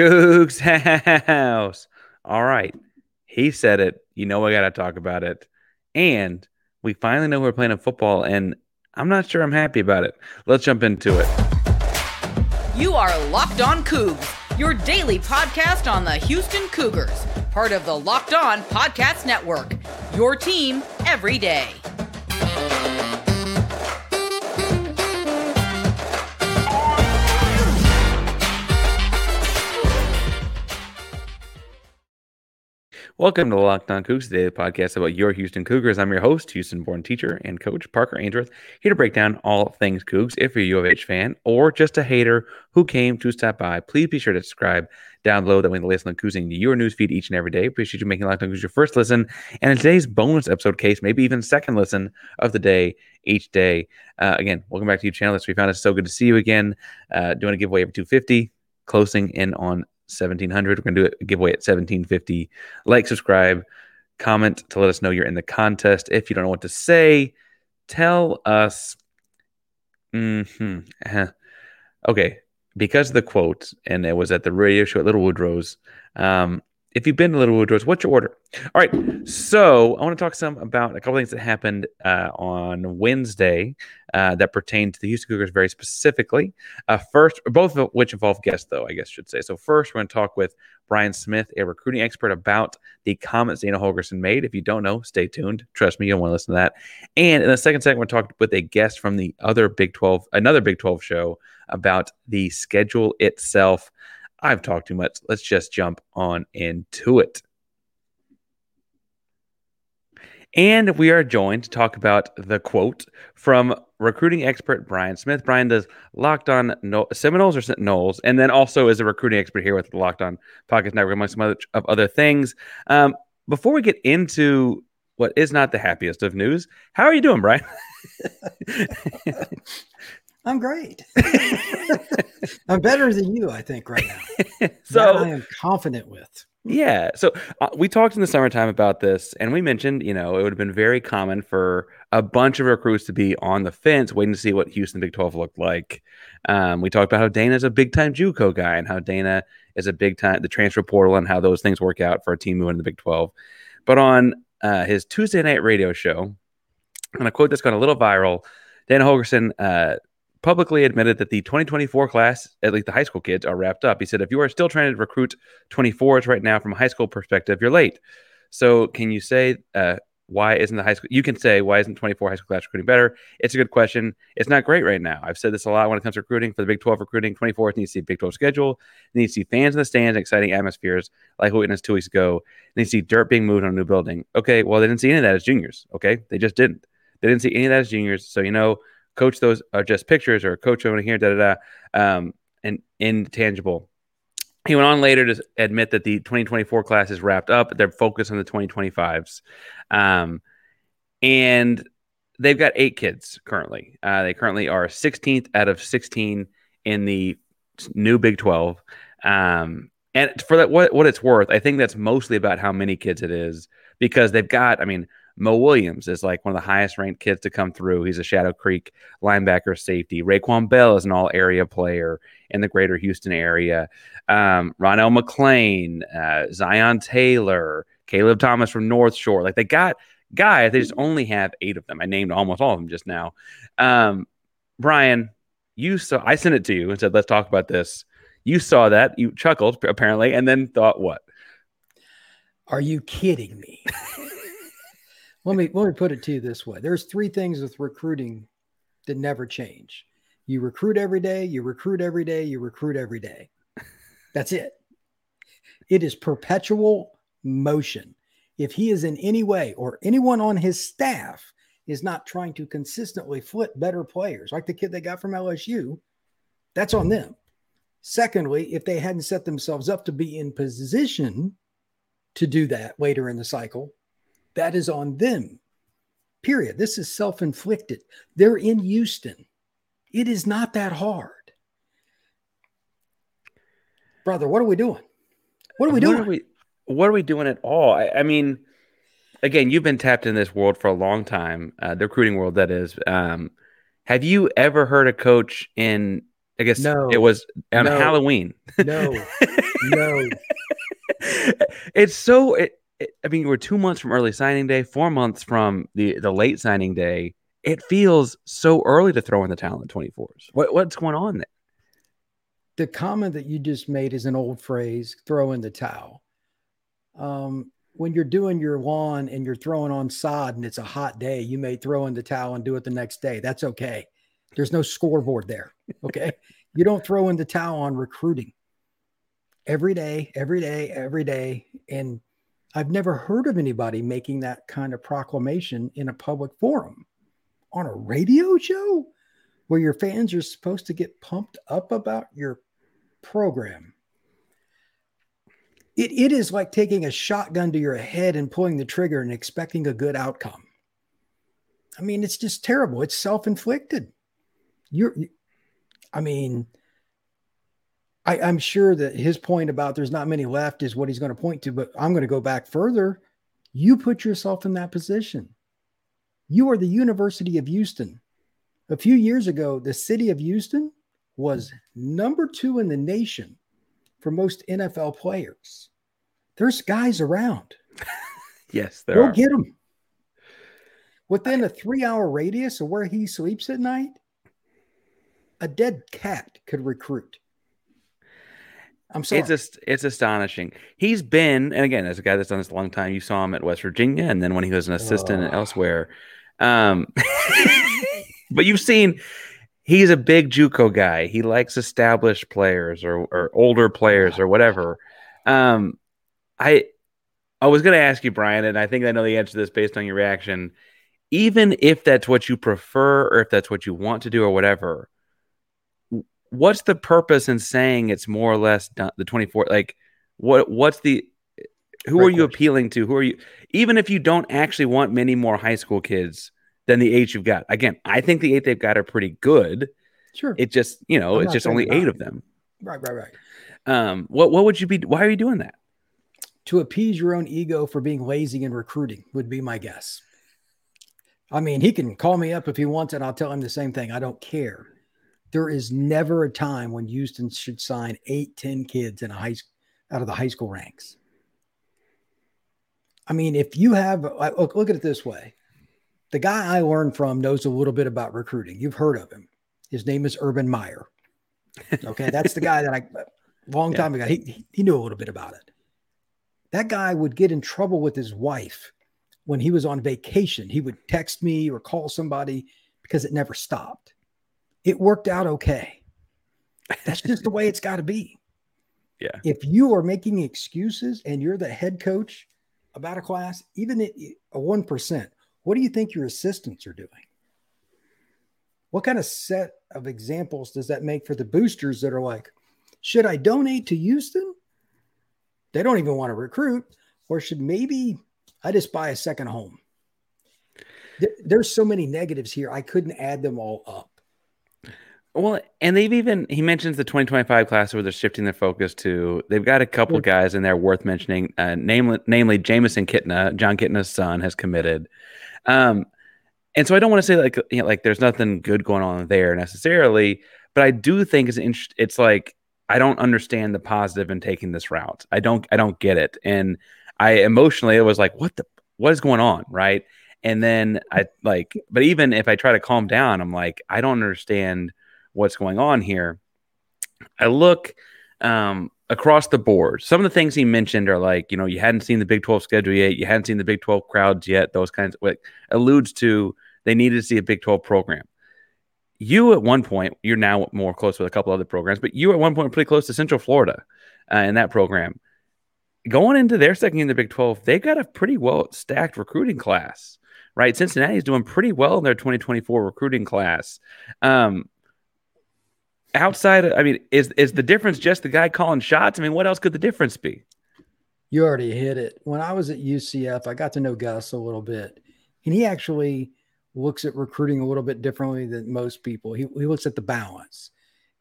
Cougs House. All right. He said it. You know, I got to talk about it. And we finally know we're playing a football, and I'm not sure I'm happy about it. Let's jump into it. You are Locked On Cougs, your daily podcast on the Houston Cougars, part of the Locked On Podcast Network. Your team every day. Welcome to the Locked On Cougs, the daily podcast about your Houston Cougars. I'm your host, Houston-born teacher and coach Parker Ainsworth, here to break down all things Cougs. If you're a U of H fan or just a hater who came to stop by, please be sure to subscribe down below. That way, the latest on Cougs in your newsfeed each and every day. Appreciate you making Locked On Cougs your first listen, and in today's bonus episode case, maybe even second listen of the day each day. Uh, again, welcome back to your channel. This We found it so good to see you again. Uh, doing a giveaway every 250, closing in on 1700. We're going to do a giveaway at 1750. Like, subscribe, comment to let us know you're in the contest. If you don't know what to say, tell us. Mm-hmm. Okay. Because of the quote, and it was at the radio show at Little Woodrow's. Um, if you've been to Little Woodrow's, what's your order? All right. So I want to talk some about a couple things that happened uh, on Wednesday uh, that pertain to the Houston Cougars very specifically. Uh, first, both of which involve guests, though, I guess I should say. So first, we're going to talk with Brian Smith, a recruiting expert, about the comments Dana Holgorsen made. If you don't know, stay tuned. Trust me, you'll want to listen to that. And in the second segment, we're talking with a guest from the other Big 12, another Big 12 show about the schedule itself. I've talked too much. Let's just jump on into it. And we are joined to talk about the quote from recruiting expert Brian Smith. Brian does Locked On no- Seminoles or Sentinels, and then also is a recruiting expert here with the Locked On Podcast Network, among some other, of other things. Um, before we get into what is not the happiest of news, how are you doing, Brian? I'm great. I'm better than you, I think, right now. so That I am confident with. Yeah. So uh, we talked in the summertime about this, and we mentioned, you know, it would have been very common for a bunch of recruits to be on the fence, waiting to see what Houston Big 12 looked like. Um, we talked about how Dana is a big time JUCO guy and how Dana is a big time, the transfer portal, and how those things work out for a team moving to the Big 12. But on uh, his Tuesday night radio show, and a quote that's gone a little viral, Dana Holgorsen uh, publicly admitted that the 2024 class, at least the high school kids, are wrapped up. He said, if you are still trying to recruit 24s right now from a high school perspective, you're late. So can you say uh, why isn't the high school? You can say why isn't 24 high school class recruiting better? It's a good question. It's not great right now. I've said this a lot when it comes to recruiting for the Big 12 recruiting. 24 needs to see Big 12 schedule. It needs to see fans in the stands, exciting atmospheres like we witnessed two weeks ago. They needs to see dirt being moved on a new building. Okay, well they didn't see any of that as juniors. Okay, they just didn't. They didn't see any of that as juniors. So you know coach those are just pictures or coach over here, da da da, um, and intangible. He went on later to admit that the 2024 class is wrapped up. They're focused on the 2025s. Um, and they've got eight kids currently. Uh, they currently are 16th out of 16 in the new Big 12. Um, and for that, what, what it's worth, I think that's mostly about how many kids it is because they've got, I mean, Mo Williams is like one of the highest ranked kids to come through. He's a Shadow Creek linebacker safety. Raquan Bell is an all area player in the greater Houston area. Um, Ronell McLean, uh, Zion Taylor, Caleb Thomas from North Shore. Like they got guys, they just only have eight of them. I named almost all of them just now. Um, Brian, you saw, I sent it to you and said, let's talk about this. You saw that, you chuckled apparently, and then thought what? Are you kidding me? let me let me put it to you this way. There's three things with recruiting that never change. You recruit every day, you recruit every day, you recruit every day. That's it. It is perpetual motion. If he is in any way or anyone on his staff is not trying to consistently flip better players, like the kid they got from LSU, that's on them. Secondly, if they hadn't set themselves up to be in position to do that later in the cycle, that is on them. Period. This is self inflicted. They're in Houston. It is not that hard. Brother, what are we doing? What are we doing? What are we, what are we doing at all? I, I, mean, again, you've been tapped in this world for a long time, uh, the recruiting world, that is. Um, have you ever heard a coach in I guess No. it was on No. Halloween. No, no. it's so. It, it, I mean, we're two months from early signing day, four months from the the late signing day. It feels so early to throw in the talent 24s. What what's going on there? the comment that you just made is an old phrase throw in the towel um, when you're doing your lawn and you're throwing on sod and it's a hot day you may throw in the towel and do it the next day that's okay there's no scoreboard there okay you don't throw in the towel on recruiting every day every day every day and i've never heard of anybody making that kind of proclamation in a public forum on a radio show where your fans are supposed to get pumped up about your program. It, it is like taking a shotgun to your head and pulling the trigger and expecting a good outcome. I mean, it's just terrible. It's self inflicted. You're, you, I mean, I, I'm sure that his point about there's not many left is what he's going to point to, but I'm going to go back further. You put yourself in that position. You are the University of Houston. A few years ago, the city of Houston was number two in the nation for most NFL players. There's guys around. Yes, there Go are. get them. Within a three hour radius of where he sleeps at night, a dead cat could recruit. I'm sorry. It's just it's astonishing. He's been, and again, as a guy that's done this a long time, you saw him at West Virginia, and then when he was an assistant Ugh. elsewhere. Um, but you've seen he's a big JUCO guy. He likes established players or or older players or whatever. Um, I I was going to ask you, Brian, and I think I know the answer to this based on your reaction. Even if that's what you prefer, or if that's what you want to do, or whatever, what's the purpose in saying it's more or less done, the 24 like what what's the who Great are you question. appealing to who are you even if you don't actually want many more high school kids than the eight you've got again i think the eight they've got are pretty good sure. it just you know I'm it's just only eight of them right, right, right. um what what would you be why are you doing that To appease your own ego for being lazy in recruiting would be my guess. I mean, he can call me up if he wants and I'll tell him the same thing. I don't care. There is never a time when Houston should sign eight, 10 kids in a high out of the high school ranks. I mean, if you have look, look at it this way. The guy I learned from knows a little bit about recruiting. You've heard of him. His name is Urban Meyer. Okay, that's the guy that I long Yeah. time ago. He he knew a little bit about it. That guy would get in trouble with his wife when he was on vacation. He would text me or call somebody because it never stopped. It worked out okay. That's just the way it's got to be. Yeah. If you are making excuses and you're the head coach about a class, even at a 1%, what do you think your assistants are doing? What kind of set of examples does that make for the boosters that are like, should I donate to Houston? They don't even want to recruit, or should maybe I just buy a second home? There's so many negatives here. I couldn't add them all up. Well and they've even he mentions the 2025 class where they're shifting their focus to they've got a couple Yeah. guys in there worth mentioning uh namely namely Jameson Kitna Jon Kitna's son has committed um and so I don't want to say like you know, like there's nothing good going on there necessarily, but I do think it's interest. It's like I don't understand the positive in taking this route. I don't I don't get it, and I emotionally it was like what the what is going on, right? And then I like, but even if I try to calm down, I'm like I don't understand what's going on here. I look um, across the board. Some of the things he mentioned are like, you know, you hadn't seen the Big 12 schedule yet, you hadn't seen the Big 12 crowds yet, those kinds of like alludes to they needed to see a Big 12 program. You at one point, you're now more close with a couple other programs, but you at one point pretty close to Central Florida uh, in that program. Going into their second in the Big 12, they've got a pretty well stacked recruiting class, right? Cincinnati's doing pretty well in their 2024 recruiting class. Um, outside, of- I mean, is is the difference just the guy calling shots? I mean, what else could the difference be? You already hit it. When I was at UCF, I got to know Gus a little bit, and he actually looks at recruiting a little bit differently than most people. He, he looks at the balance.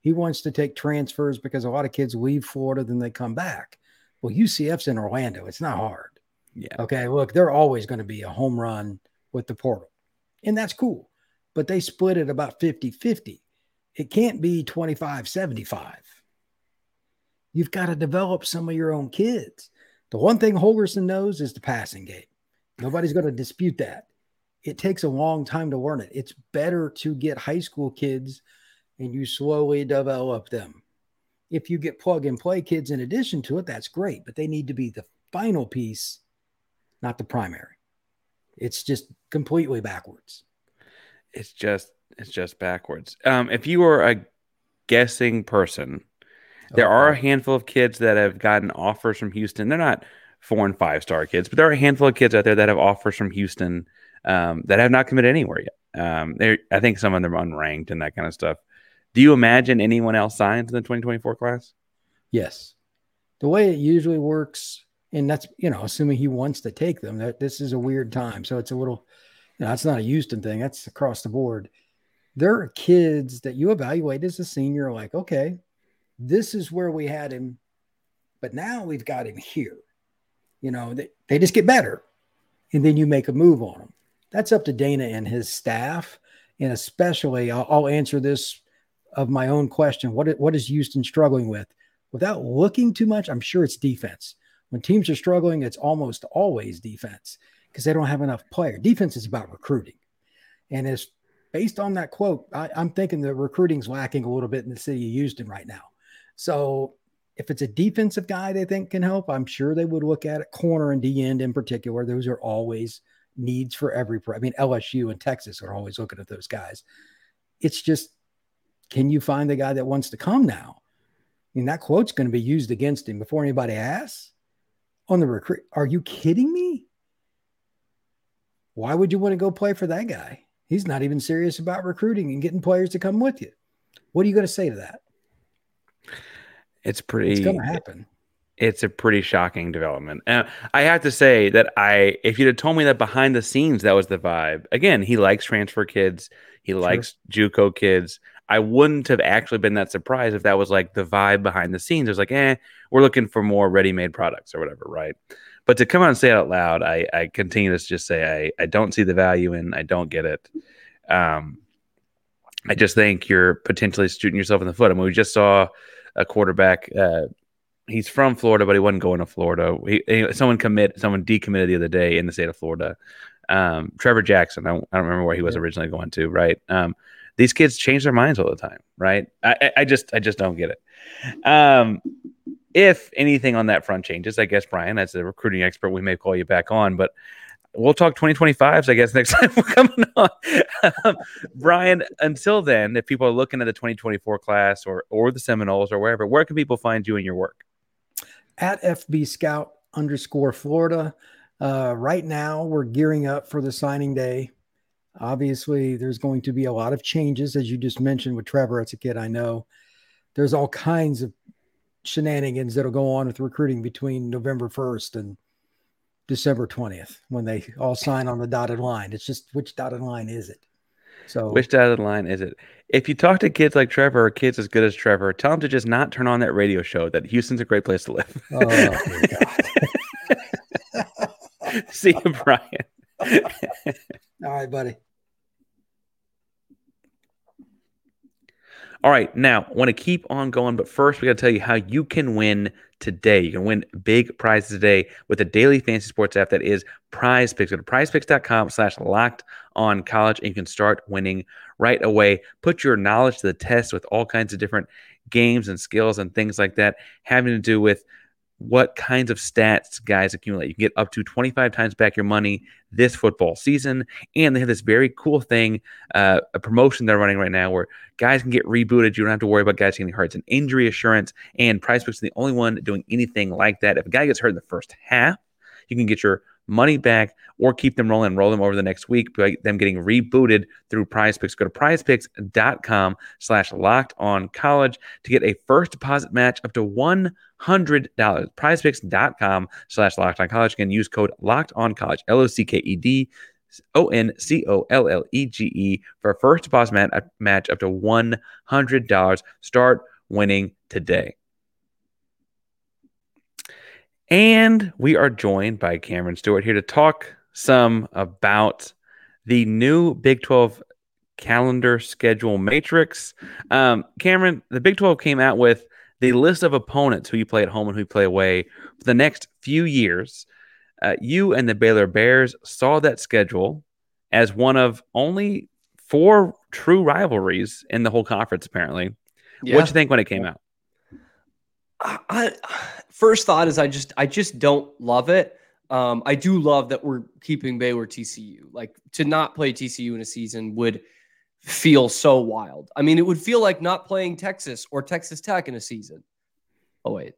He wants to take transfers because a lot of kids leave Florida, then they come back. Well, UCF's in Orlando. It's not hard. Yeah. Okay. Look, they're always going to be a home run with the portal, and that's cool. But they split it about 50 50. It can't be 25 75. You've got to develop some of your own kids. The one thing Holgorsen knows is the passing game. Nobody's going to dispute that. It takes a long time to learn it. It's better to get high school kids and you slowly develop them. If you get plug and play kids in addition to it, that's great, but they need to be the final piece, not the primary. It's just completely backwards. It's just it's just backwards. Um, if you are a guessing person, there okay. are a handful of kids that have gotten offers from Houston. They're not four and five star kids, but there are a handful of kids out there that have offers from Houston um, that have not committed anywhere yet. Um, I think some of them are unranked and that kind of stuff. Do you imagine anyone else signs in the 2024 class? Yes. The way it usually works, and that's you know, assuming he wants to take them. That this is a weird time, so it's a little. You know, that's not a Houston thing. That's across the board. There are kids that you evaluate as a senior, like, okay, this is where we had him, but now we've got him here. You know, they, they just get better, and then you make a move on them. That's up to Dana and his staff, and especially, I'll, I'll answer this of my own question. What what is Houston struggling with? Without looking too much, I'm sure it's defense. When teams are struggling, it's almost always defense because they don't have enough player. Defense is about recruiting, and it's based on that quote. I, I'm thinking the recruiting's lacking a little bit in the city of Houston right now. So if it's a defensive guy they think can help, I'm sure they would look at it. Corner and D end in particular, those are always needs for every. pro. I mean, LSU and Texas are always looking at those guys. It's just can you find the guy that wants to come now? I mean, that quote's going to be used against him before anybody asks on the recruit. Are you kidding me? Why would you want to go play for that guy? He's not even serious about recruiting and getting players to come with you. What are you going to say to that? It's pretty. It's going to happen. It's a pretty shocking development. And I have to say that I, if you'd have told me that behind the scenes that was the vibe. Again, he likes transfer kids. He sure. likes JUCO kids. I wouldn't have actually been that surprised if that was like the vibe behind the scenes. It was like, eh, we're looking for more ready-made products or whatever, right? But to come out and say it out loud, I, I continue to just say I, I don't see the value in, I don't get it. Um, I just think you're potentially shooting yourself in the foot. I mean, we just saw a quarterback. Uh, he's from Florida, but he wasn't going to Florida. He, someone commit, someone decommitted the other day in the state of Florida. Um, Trevor Jackson. I, I, don't remember where he was originally going to. Right. Um, these kids change their minds all the time, right? I, I just I just don't get it. Um, if anything on that front changes, I guess Brian, as a recruiting expert, we may call you back on, but we'll talk 2025s, I guess, next time we're coming on. um, Brian, until then, if people are looking at the 2024 class or or the Seminoles or wherever, where can people find you and your work? At FB Scout underscore Florida. Uh, right now, we're gearing up for the signing day. Obviously, there's going to be a lot of changes, as you just mentioned with Trevor. It's a kid I know. There's all kinds of shenanigans that'll go on with recruiting between November 1st and December 20th when they all sign on the dotted line. It's just which dotted line is it? So, which dotted line is it? If you talk to kids like Trevor or kids as good as Trevor, tell them to just not turn on that radio show. That Houston's a great place to live. Oh, See you, Brian. All right, buddy. All right, now I want to keep on going, but first we got to tell you how you can win today. You can win big prizes today with a daily fantasy sports app that is Prize Picks. Go to prizepicks.com slash locked on college and you can start winning right away. Put your knowledge to the test with all kinds of different games and skills and things like that having to do with what kinds of stats guys accumulate. You can get up to 25 times back your money this football season. And they have this very cool thing, uh, a promotion they're running right now where guys can get rebooted. You don't have to worry about guys getting hurt. It's an injury assurance, and PrizePicks is the only one doing anything like that. If a guy gets hurt in the first half, you can get your money back or keep them rolling roll them over the next week by them getting rebooted through prize picks. Go to prizepicks.com slash locked on college to get a first deposit match up to $100. Prizepicks.com slash locked on college. Again, use code locked on college, L O C K E D O N C O L L E G E for a first deposit match up to $100. Start winning today. And we are joined by Cameron Stuart here to talk some about the new Big 12 calendar schedule matrix. Um, Cameron, the Big 12 came out with the list of opponents who you play at home and who you play away for the next few years. Uh, you and the Baylor Bears saw that schedule as one of only four true rivalries in the whole conference, apparently. Yeah. What'd you think when it came out? I, first thought is I just I just don't love it. Um, I do love that we're keeping Baylor TCU. Like to not play TCU in a season would feel so wild. I mean, it would feel like not playing Texas or Texas Tech in a season. Oh wait,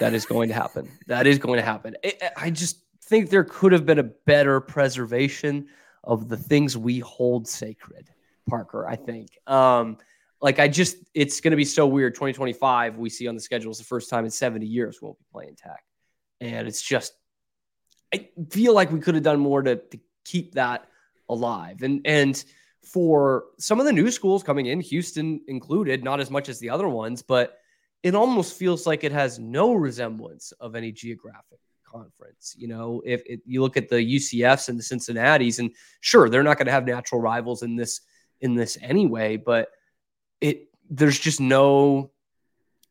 that is going to happen. That is going to happen. It, I just think there could have been a better preservation of the things we hold sacred, Parker. I think. Um, like I just, it's going to be so weird. 2025, we see on the schedule is the first time in 70 years we won't be playing Tech, and it's just, I feel like we could have done more to, to keep that alive. And and for some of the new schools coming in, Houston included, not as much as the other ones, but it almost feels like it has no resemblance of any geographic conference. You know, if, if you look at the UCFs and the Cincinnati's, and sure, they're not going to have natural rivals in this in this anyway, but it there's just no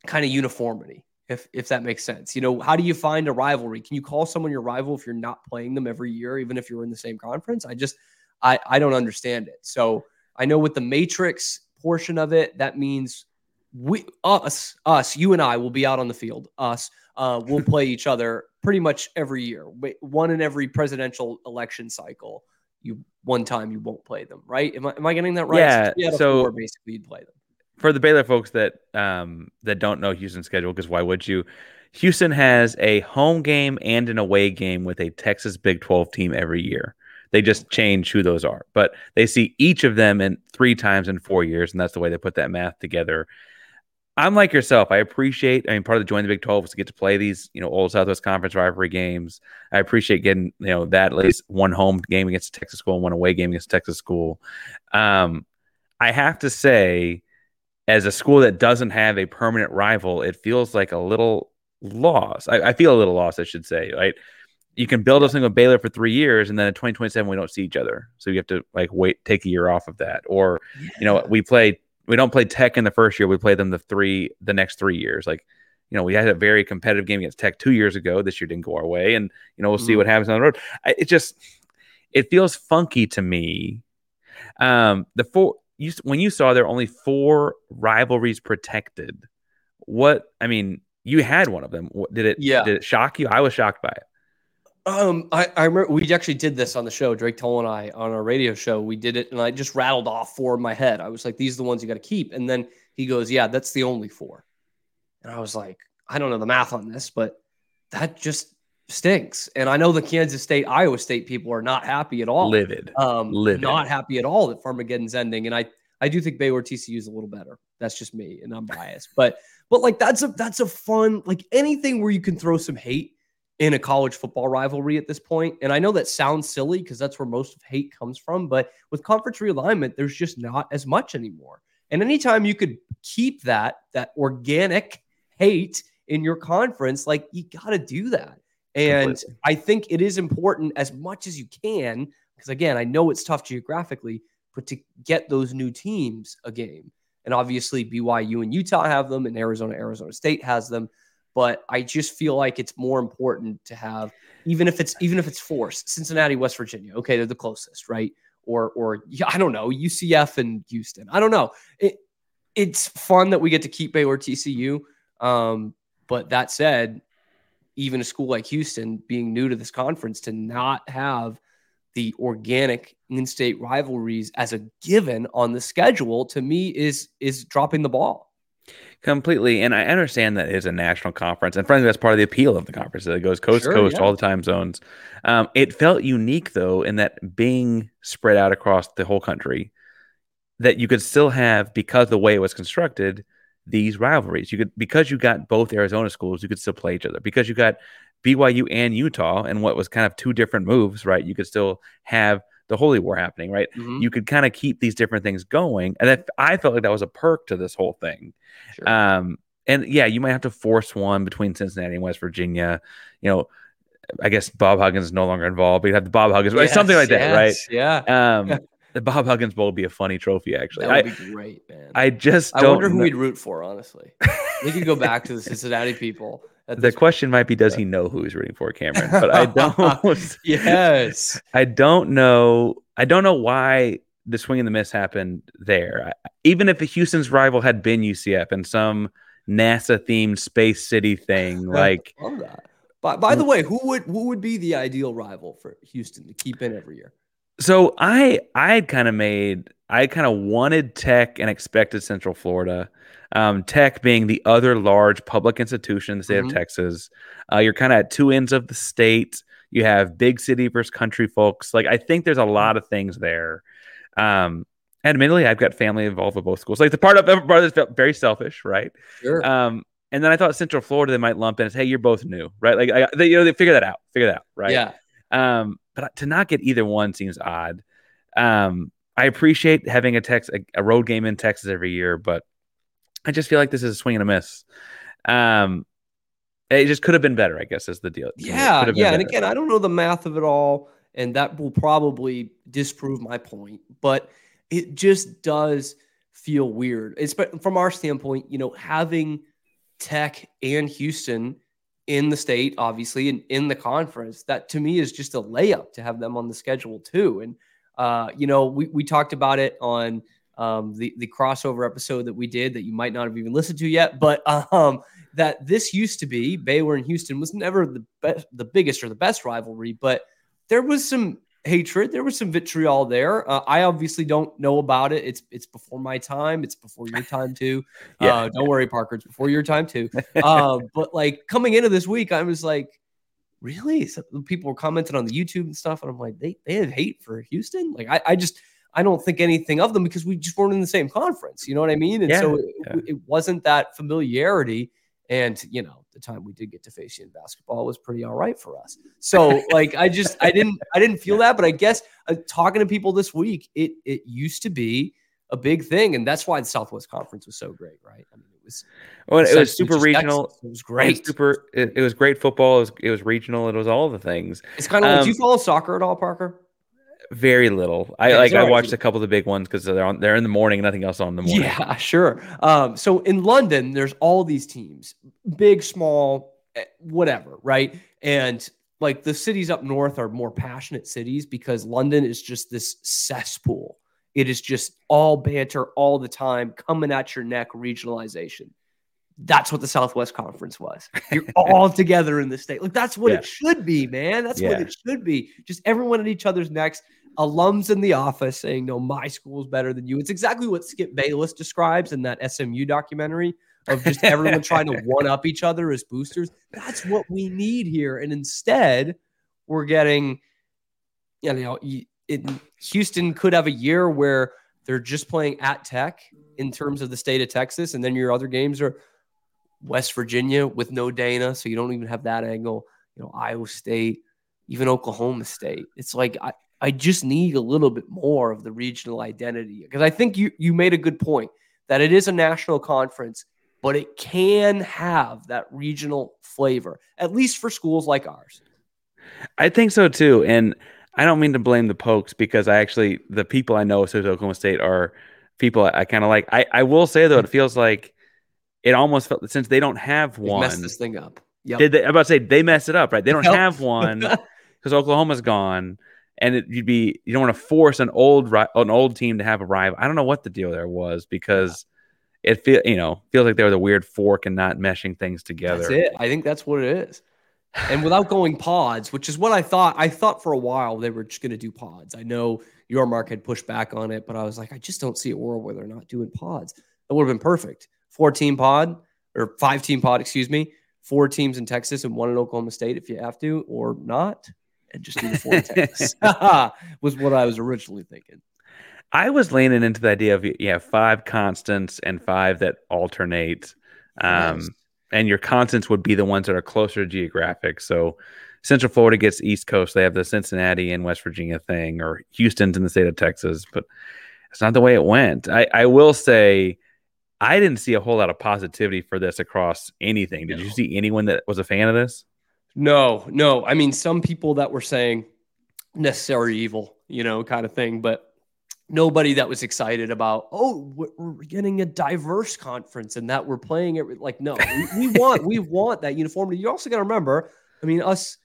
kind of uniformity if if that makes sense. You know, how do you find a rivalry? Can you call someone your rival if you're not playing them every year, even if you're in the same conference? I just I I don't understand it. So I know with the matrix portion of it, that means we us us you and I will be out on the field. Us uh, we'll play each other pretty much every year. One in every presidential election cycle. You one time you won't play them, right? Am I, am I getting that right? Yeah. So four, basically, you'd play them for the Baylor folks that um, that don't know Houston's schedule, because why would you? Houston has a home game and an away game with a Texas Big 12 team every year. They just change who those are, but they see each of them in three times in four years, and that's the way they put that math together. I'm like yourself. I appreciate. I mean, part of the join the Big 12 is to get to play these, you know, old Southwest Conference rivalry games. I appreciate getting, you know, that at least one home game against Texas school and one away game against Texas school. Um, I have to say, as a school that doesn't have a permanent rival, it feels like a little loss. I, I feel a little lost, I should say. Right? You can build a thing with Baylor for three years, and then in 2027 we don't see each other, so you have to like wait, take a year off of that. Or, yeah. you know, we play, we don't play Tech in the first year, we play them the three, the next three years. Like, you know, we had a very competitive game against Tech two years ago. This year didn't go our way, and you know, we'll see mm-hmm. what happens on the road. I, it just, it feels funky to me. Um, the four you when you saw there are only four rivalries protected. What I mean, you had one of them. Did it? Yeah. Did it shock you? I was shocked by it. Um, I, I remember we actually did this on the show, Drake Toll and I on our radio show. We did it, and I just rattled off four in my head. I was like, "These are the ones you got to keep." And then he goes, "Yeah, that's the only four. And I was like, "I don't know the math on this, but that just stinks." And I know the Kansas State, Iowa State people are not happy at all. Livid. Um, Livid. Not happy at all that Farmageddon's ending. And I I do think Baylor TCU is a little better. That's just me, and I'm biased. But but like that's a that's a fun like anything where you can throw some hate in a college football rivalry at this point. And I know that sounds silly because that's where most of hate comes from. But with conference realignment, there's just not as much anymore. And anytime you could keep that that organic hate in your conference, like you got to do that. And Completely. I think it is important as much as you can, because again, I know it's tough geographically, but to get those new teams a game. And obviously, BYU and Utah have them, and Arizona, Arizona State has them. But I just feel like it's more important to have, even if it's even if it's forced, Cincinnati, West Virginia. Okay, they're the closest, right? Or or yeah, I don't know, UCF and Houston. I don't know. It it's fun that we get to keep Baylor TCU. Um, but that said, even a school like Houston being new to this conference to not have the organic in-state rivalries as a given on the schedule to me is is dropping the ball. Completely. And i understand that it's a national conference. And frankly that's part of the appeal of the conference that it goes coast sure, to coast yeah. all the time zones. Um, it felt unique though in that being spread out across the whole country that you could still have because the way it was constructed these rivalries you could because you got both arizona schools you could still play each other because you got BYU and Utah and what was kind of two different moves, right? You could still have the holy war happening, right? Mm-hmm. You could kind of keep these different things going. And that, I felt like that was a perk to this whole thing. Sure. Um, and yeah, you might have to force one between Cincinnati and West Virginia. You know, I guess Bob Huggins is no longer involved, but you have the Bob Huggins, yes, something like yes, that, right? Yeah. Um, The Bob Huggins Bowl would be a funny trophy, actually. That would I, be great, man. I just I don't wonder who kn- we'd root for, honestly. we could go back to the Cincinnati people. the question might be does he know who he's rooting for, Cameron? But I don't Yes. I don't know. I don't know why the swing and the miss happened there. I, even if Houston's rival had been UCF and some NASA themed space city thing, like Love that. By, by the way, who would who would be the ideal rival for Houston to keep in every year? So I I had kind of made I kind of wanted Tech and expected Central Florida. Um, Tech being the other large public institution in the state Mhm. of Texas. Uh, you're kind of at two ends of the state. You have big city versus country folks. Like I think there's a lot of things there. Um, admittedly, I've got family involved with both schools. Like the part of part of this felt very selfish, right? Sure. Um, and then I thought Central Florida they might lump in as, hey, you're both new, right? Like I, they, you know, they figure that out, figure that out, right? Yeah. Um, but to not get either one seems odd. Um, I appreciate having a Tex a, a road game in Texas every year, but I just feel like this is a swing and a miss. Um, it just could have been better, I guess, is the deal. Yeah, yeah. And better. again, I don't know the math of it all, and that will probably disprove my point. But it just does feel weird. It's but from our standpoint, you know, having Tech and Houston in the state, obviously, and in the conference, that to me is just a layup to have them on the schedule too. And uh, you know, we we talked about it on um, the the crossover episode that we did that you might not have even listened to yet, but um, that this used to be Baylor and Houston was never the best, the biggest or the best rivalry, but there was some hatred, there was some vitriol there. Uh, I obviously don't know about it. It's it's before my time. It's before your time too. Yeah. Uh, don't worry, Parker. It's before your time too. Uh, but like coming into this week, I was like, really? So people were commenting on the YouTube and stuff, and I'm like, they they have hate for Houston. Like I, I just I don't think anything of them because we just weren't in the same conference. You know what I mean? And so it, yeah. it wasn't that familiarity. And you know, the time we did get to face you in basketball was pretty all right for us. So like, I just I didn't I didn't feel that, but I guess uh, talking to people this week, it it used to be a big thing, and that's why the Southwest Conference was so great, right? I mean, it was Well, it was super regional. It was It was great. super. It, it was great football. It was, it was regional. It was all the things. It's kind of like, do you Um, follow soccer at all, Parker? Very little. I Okay, like. I watched a couple of the big ones because they're on. They're in the morning. Nothing else on the morning. Yeah, sure. Um, so in London, there's all these teams, big, small, eh, whatever, right? And like the cities up north are more passionate cities because London is just this cesspool. It is just all banter all the time, coming at your neck, regionalization. That's what the Southwest Conference was. You're all together in the state. Like that's what Yeah. it should be, man. That's what it should be. Just everyone at each other's necks alums in the office saying, no, my school's better than you. It's exactly what Skip Bayless describes in that SMU documentary of just everyone trying to one up each other as boosters. That's what we need here. And instead, we're getting, you know, it, Houston could have a year where they're just playing at Tech in terms of the state of Texas. And then your other games are West Virginia with no Dana. So you don't even have that angle. You know, Iowa State, even Oklahoma State. It's like, I, I just need a little bit more of the regional identity because I think you you made a good point that it is a national conference, but it can have that regional flavor, at least for schools like ours. I think so too. And I don't mean to blame the Pokes because I actually the people I know associated with Oklahoma State are people I, I kind of like. I, I will say though, it feels like it almost felt since they don't have one. messed this thing up. Yep. Did they? I'm about to say they mess it up, right? They don't Yep. have one because Oklahoma's gone, and it, you'd be you don't want to force an old ri- an old team to have a rival. I don't know what the deal there was because it feel you know feels like there was a weird fork and not meshing things together. That's it. I think that's what it is. And without going pods, which is what I thought, I thought for a while they were just going to do pods. I know Yormark had pushed back on it, but I was like, I just don't see a world where they're not doing pods. That would have been perfect. Four team pod or five team pod, excuse me. Four teams in Texas and one in Oklahoma State if you have to, or not, and just do the four in Texas. was what I was originally thinking. I was leaning into the idea of yeah five constants and five that alternate. Um, Yes. and your constants would be the ones that are closer to geographic. So Central Florida gets East Coast. They have the Cincinnati and West Virginia thing, or Houston's in the state of Texas, but it's not the way it went. I, I will say I didn't see a whole lot of positivity for this across anything. Did you see anyone that was a fan of this? No, no. I mean, some people that were saying necessary evil, you know, kind of thing. But nobody that was excited about oh we're getting a diverse conference and that we're playing it like no we, we want we want that uniformity you also got to remember i mean us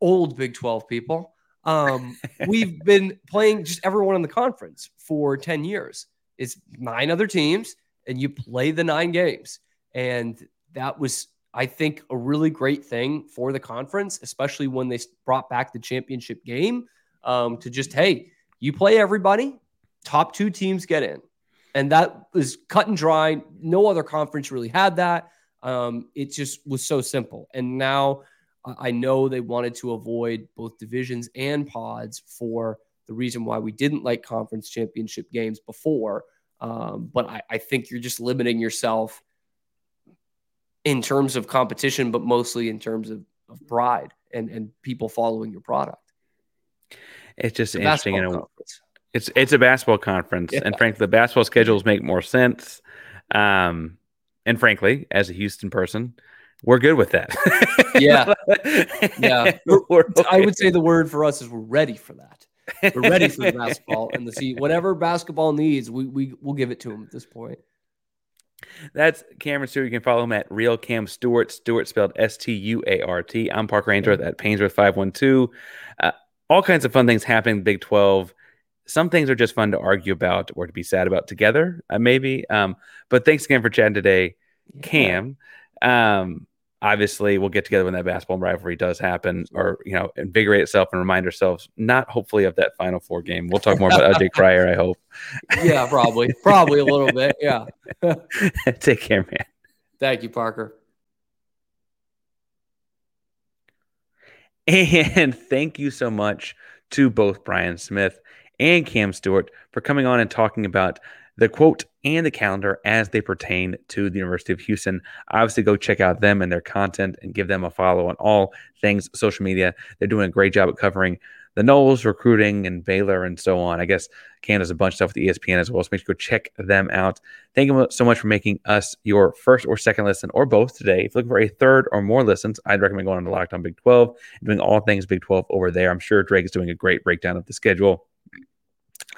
old big 12 people um, we've been playing just everyone in the conference for 10 years it's nine other teams and you play the nine games and that was i think a really great thing for the conference especially when they brought back the championship game um, to just hey you play everybody top two teams get in. And that was cut and dry. No other conference really had that. Um, it just was so simple. And now I know they wanted to avoid both divisions and pods for the reason why we didn't like conference championship games before. Um, but I, I think you're just limiting yourself in terms of competition, but mostly in terms of, of pride and, and people following your product. It's just interesting in a, conference. It's it's a basketball conference, yeah. and frankly, the basketball schedules make more sense. Um, and frankly, as a Houston person, we're good with that. yeah, yeah. Okay. I would say the word for us is we're ready for that. We're ready for the basketball and the see whatever basketball needs, we we will give it to them at this point. That's Cameron Stuart. You can follow him at Real Cam Stuart. Stuart spelled S T U A R T. I'm Parker Ainsworth at Painsworth five one two. Uh, all kinds of fun things happening Big Twelve some things are just fun to argue about or to be sad about together, uh, maybe. Um, but thanks again for chatting today. Cam. Um, obviously, we'll get together when that basketball rivalry does happen, or you know, invigorate itself and remind ourselves, not hopefully of that Final Four game. We'll talk more about LJ Cryer, I hope. Yeah, probably, probably a little bit. Yeah. Take care, man. Thank you, Parker. And thank you so much to both Brian Smith and Cam Stuart for coming on and talking about the quote and the calendar as they pertain to the University of Houston. Obviously, go check out them and their content and give them a follow on all things social media. They're doing a great job at covering the Noles, recruiting, and Baylor, and so on. I guess does a bunch of stuff with the ESPN as well. So make sure to go check them out. Thank you so much for making us your first or second listen, or both today. If you're looking for a third or more listens, I'd recommend going on to Locked On Big 12 and doing all things Big 12 over there. I'm sure Drake is doing a great breakdown of the schedule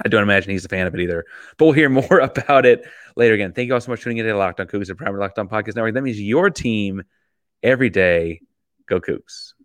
I don't imagine he's a fan of it either. But we'll hear more about it later. Again, thank you all so much for tuning in to Locked On Cougs and Primary Locked On Podcast Network. That means your team every day. Go Cougs.